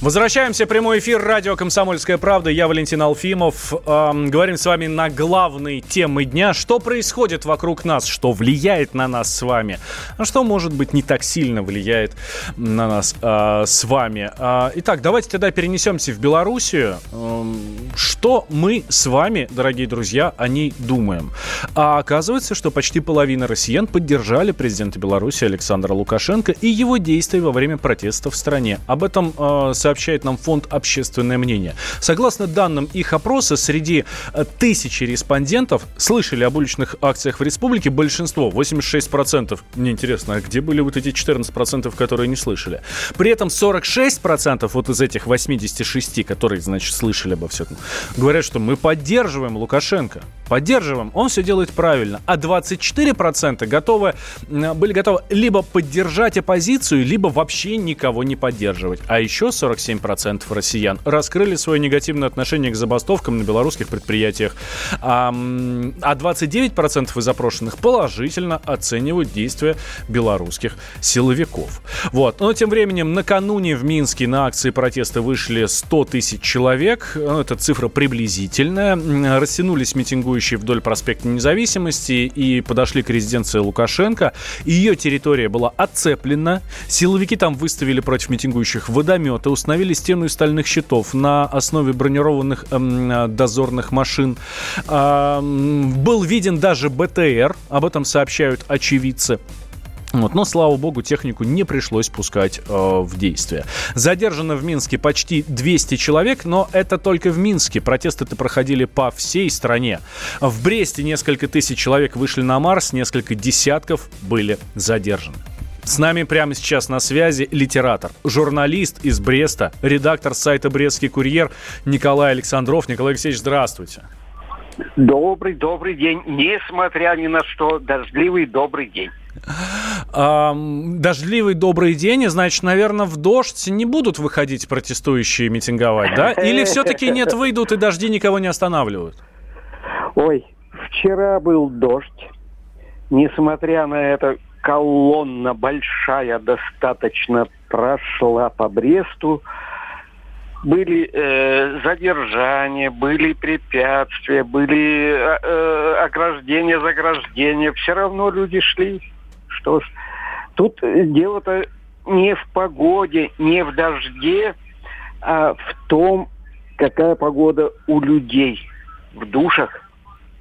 Возвращаемся. Прямой эфир радио «Комсомольская правда». Я Валентин Алфимов. Эм, говорим с вами на главные темы дня. Что происходит вокруг нас? Что влияет на нас с вами? А что, может быть, не так сильно влияет на нас э, с вами? Э, итак, давайте тогда перенесемся в Белоруссию. Эм, что мы с вами, дорогие друзья, о ней думаем? А оказывается, что почти половина россиян поддержали президента Беларуси Александра Лукашенко и его действия во время протестов в стране. Об этом э, сообщает нам фонд «Общественное мнение». Согласно данным их опроса, среди э, тысячи респондентов слышали об уличных акциях в республике большинство, 86%. Мне интересно, а где были вот эти 14%, которые не слышали? При этом 46% вот из этих 86, которые, значит, слышали обо всем, говорят, что мы поддерживаем Лукашенко. Поддерживаем, он все делает правильно. А 24% готовы, были готовы либо поддержать оппозицию, либо вообще никого не поддерживать. А еще 47% россиян раскрыли свое негативное отношение к забастовкам на белорусских предприятиях. А, м, а 29% из запрошенных положительно оценивают действия белорусских силовиков. Вот. Но тем временем накануне в Минске на акции протеста вышли 100 тысяч человек. Ну, Это цифра приблизительная. Растянулись митингующие вдоль проспекта Независимости и подошли к резиденции Лукашенко. Ее территория была оцеплена. Силовики там выставили против митингующих водометы, установили стену из стальных щитов на основе бронированных эм, э, дозорных машин. А, м, был виден даже БТР, об этом сообщают очевидцы. Вот, но, слава богу, технику не пришлось пускать э, в действие. Задержано в Минске почти 200 человек, но это только в Минске. Протесты-то проходили по всей стране. В Бресте несколько тысяч человек вышли на Марс, несколько десятков были задержаны. С нами прямо сейчас на связи литератор, журналист из Бреста, редактор сайта «Брестский курьер» Николай Александров. Николай Алексеевич, здравствуйте. Добрый, добрый день. Несмотря ни на что, дождливый добрый день. Дождливый добрый день, и, значит, наверное, в дождь не будут выходить протестующие митинговать, да? Или все-таки нет, выйдут и дожди никого не останавливают? Ой, вчера был дождь. Несмотря на это, колонна большая достаточно прошла по Бресту. Были э, задержания, были препятствия, были э, э, ограждения, заграждения. Все равно люди шли. Что ж, тут дело-то не в погоде, не в дожде, а в том, какая погода у людей в душах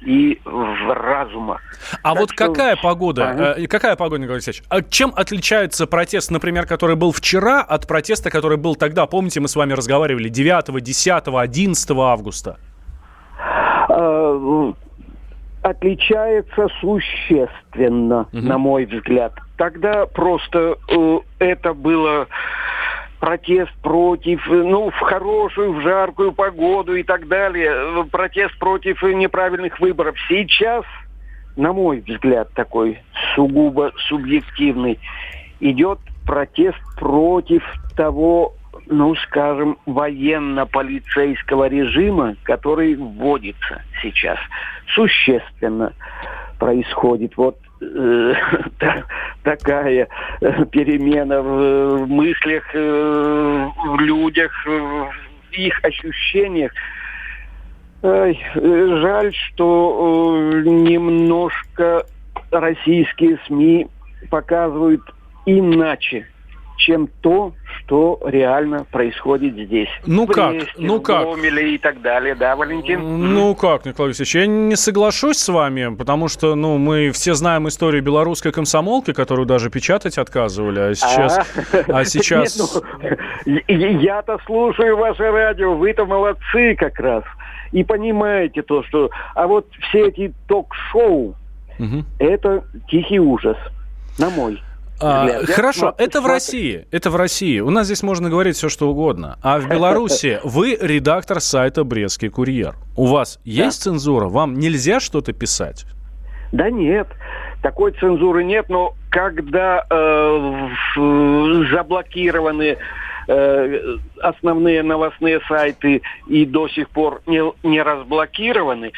и в разумах. А Так вот что- какая погода? Ага. э, Какая погода, Николай Алексеевич? А чем отличается протест, например, который был вчера, от протеста, который был тогда? Помните, мы с вами разговаривали 9, 10, 11 августа? э, отличается существенно, на мой взгляд. Тогда просто э, это было протест против, ну, в хорошую, в жаркую погоду и так далее, протест против неправильных выборов. Сейчас, на мой взгляд, такой сугубо субъективный, идет протест против того, ну, скажем, военно-полицейского режима, который вводится сейчас. Существенно происходит вот э, та- такая э, перемена в э, мыслях, э, в людях, э, в их ощущениях. Ай, жаль, что э, немножко российские СМИ показывают иначе, чем то, что реально происходит здесь. Ну В как? Бресте, Ну как? Гомеле и так далее, да, Валентин? Ну как, Николай Алексеевич, я не соглашусь с вами, потому что, ну, мы все знаем историю белорусской комсомолки, которую даже печатать отказывали, а сейчас... А сейчас... Нет, ну, я-то слушаю ваше радио, вы-то молодцы как раз. И понимаете то, что... А вот все эти ток-шоу, это тихий ужас, на мой А, хорошо, смотрю- это в России. Это в России. У нас здесь можно говорить все, что угодно. А в Беларуси вы редактор сайта «Брестский курьер». У вас есть цензура? Вам нельзя что-то писать? Да нет, такой цензуры нет, но когда э, заблокированы э, основные новостные сайты и до сих пор не, не разблокированы,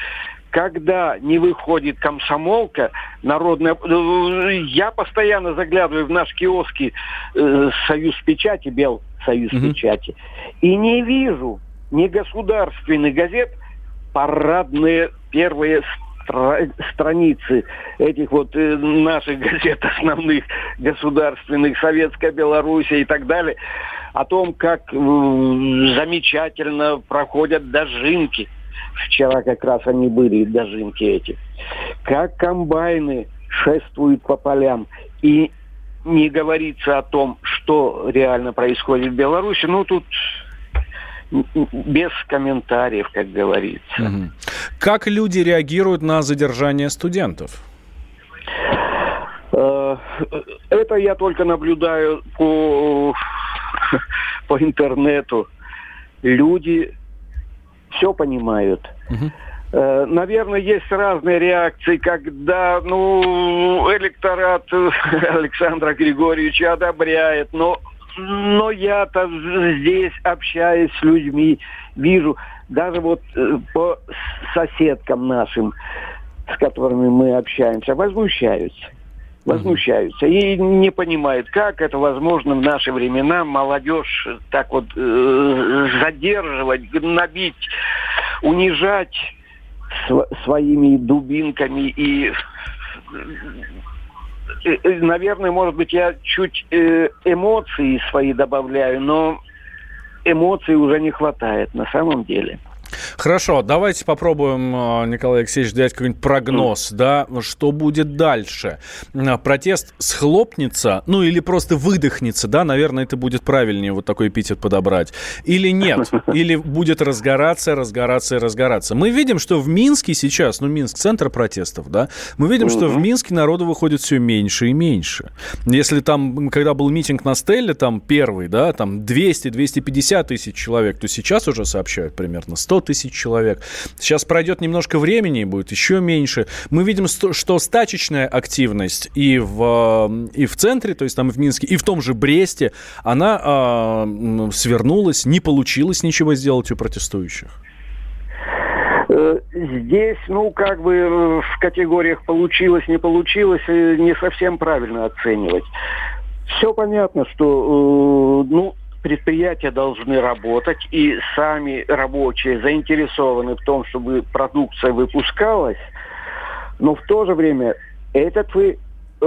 когда не выходит комсомолка, народная... Э, я постоянно заглядываю в наш киоски э, «Союз печати», «Бел Союз mm-hmm. печати», и не вижу ни государственных газет, парадные первые стра- страницы этих вот э, наших газет основных, государственных, Советская Белоруссия и так далее, о том, как э, замечательно проходят дожинки. Вчера как раз они были, дожинки эти. Как комбайны шествуют по полям. И не говорится о том, что реально происходит в Беларуси. Ну, тут без комментариев, как говорится. Угу. Как люди реагируют на задержание студентов? Э, это я только наблюдаю по, по интернету. Люди все понимают. Угу. Наверное, есть разные реакции, когда ну, электорат Александра Григорьевича одобряет, но но я-то здесь, общаясь с людьми, вижу, даже вот э, по соседкам нашим, с которыми мы общаемся, возмущаются. Возмущаются и не понимают, как это возможно в наши времена молодежь так вот э, задерживать, набить, унижать св- своими дубинками и Э, э, наверное, может быть, я чуть э, эмоции свои добавляю, но эмоций уже не хватает на самом деле. Хорошо, давайте попробуем, а, Николай Алексеевич, дать какой-нибудь прогноз, да, что будет дальше. А, протест схлопнется, ну или просто выдохнется, да, наверное, это будет правильнее вот такой эпитет подобрать. Или нет, или будет разгораться, разгораться и разгораться. Мы видим, что в Минске сейчас, ну, Минск центр протестов, да, мы видим, что в Минске народу выходит все меньше и меньше. Если там, когда был митинг на Стелле, там первый, да, там 200-250 тысяч человек, то сейчас уже сообщают примерно 100 тысяч человек. Сейчас пройдет немножко времени, будет еще меньше. Мы видим, что стачечная активность и в, и в центре, то есть там в Минске, и в том же Бресте, она э, свернулась, не получилось ничего сделать у протестующих. Э, здесь, ну, как бы э, в категориях получилось, не получилось, э, не совсем правильно оценивать. Все понятно, что, ну, предприятия должны работать, и сами рабочие заинтересованы в том, чтобы продукция выпускалась, но в то же время этот вы э,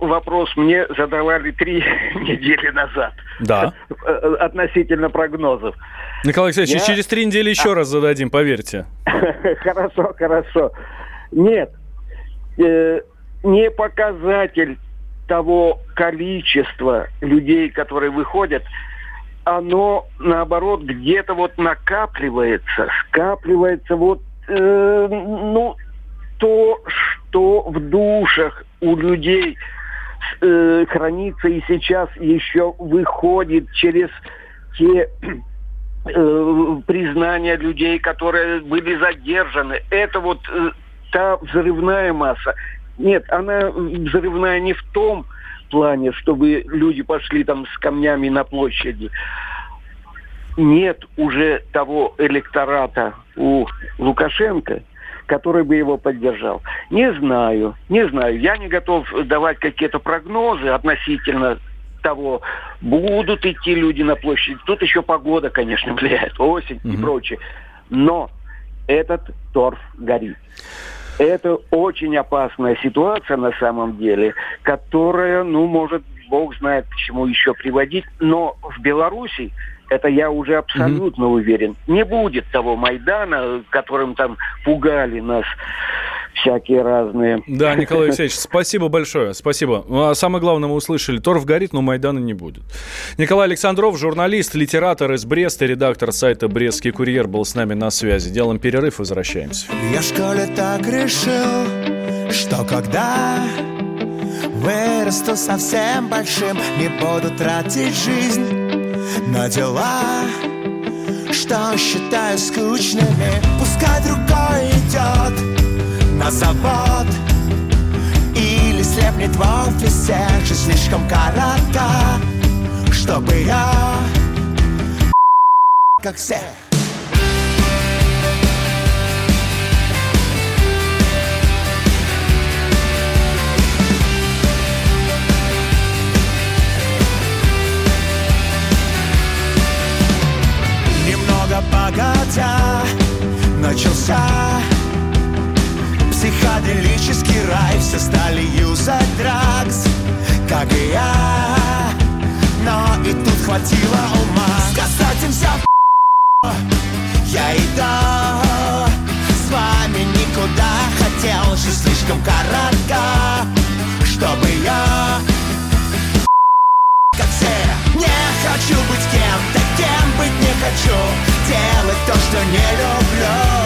вопрос мне задавали три недели назад. Да. Э, относительно прогнозов. Николай Алексеевич, Я... через три недели еще а... раз зададим, поверьте. Хорошо, хорошо. Нет, э, не показатель того количества людей, которые выходят, оно, наоборот, где-то вот накапливается, скапливается вот, э, ну, то, что в душах у людей э, хранится и сейчас еще выходит через те э, признания людей, которые были задержаны. Это вот э, та взрывная масса. Нет, она взрывная не в том, плане, чтобы люди пошли там с камнями на площади. Нет уже того электората у Лукашенко, который бы его поддержал. Не знаю, не знаю. Я не готов давать какие-то прогнозы относительно того, будут идти люди на площадь. Тут еще погода, конечно, влияет, осень угу. и прочее. Но этот торф горит. Это очень опасная ситуация на самом деле, которая, ну, может, бог знает, к чему еще приводить. Но в Беларуси это я уже абсолютно mm-hmm. уверен. Не будет того Майдана, которым там пугали нас всякие разные. Да, Николай Алексеевич, спасибо большое, спасибо. Ну, а самое главное, мы услышали, торф горит, но Майдана не будет. Николай Александров, журналист, литератор из Бреста, редактор сайта «Брестский курьер» был с нами на связи. Делаем перерыв, возвращаемся. Я в школе так решил, что когда вырасту совсем большим, не буду тратить жизнь на дела, что считаю скучными. Пускай другой идет на завод гаснет в офисе Жизнь слишком коротка Чтобы я Как все погодя Начался Психоделический рай Все стали юзать драгс Как и я. Но и тут хватило ума. Сказать им вся Я иду С вами никуда Хотел же слишком коротко Чтобы я Как все. Не хочу быть кем-то Кем быть не хочу Делать то, что не люблю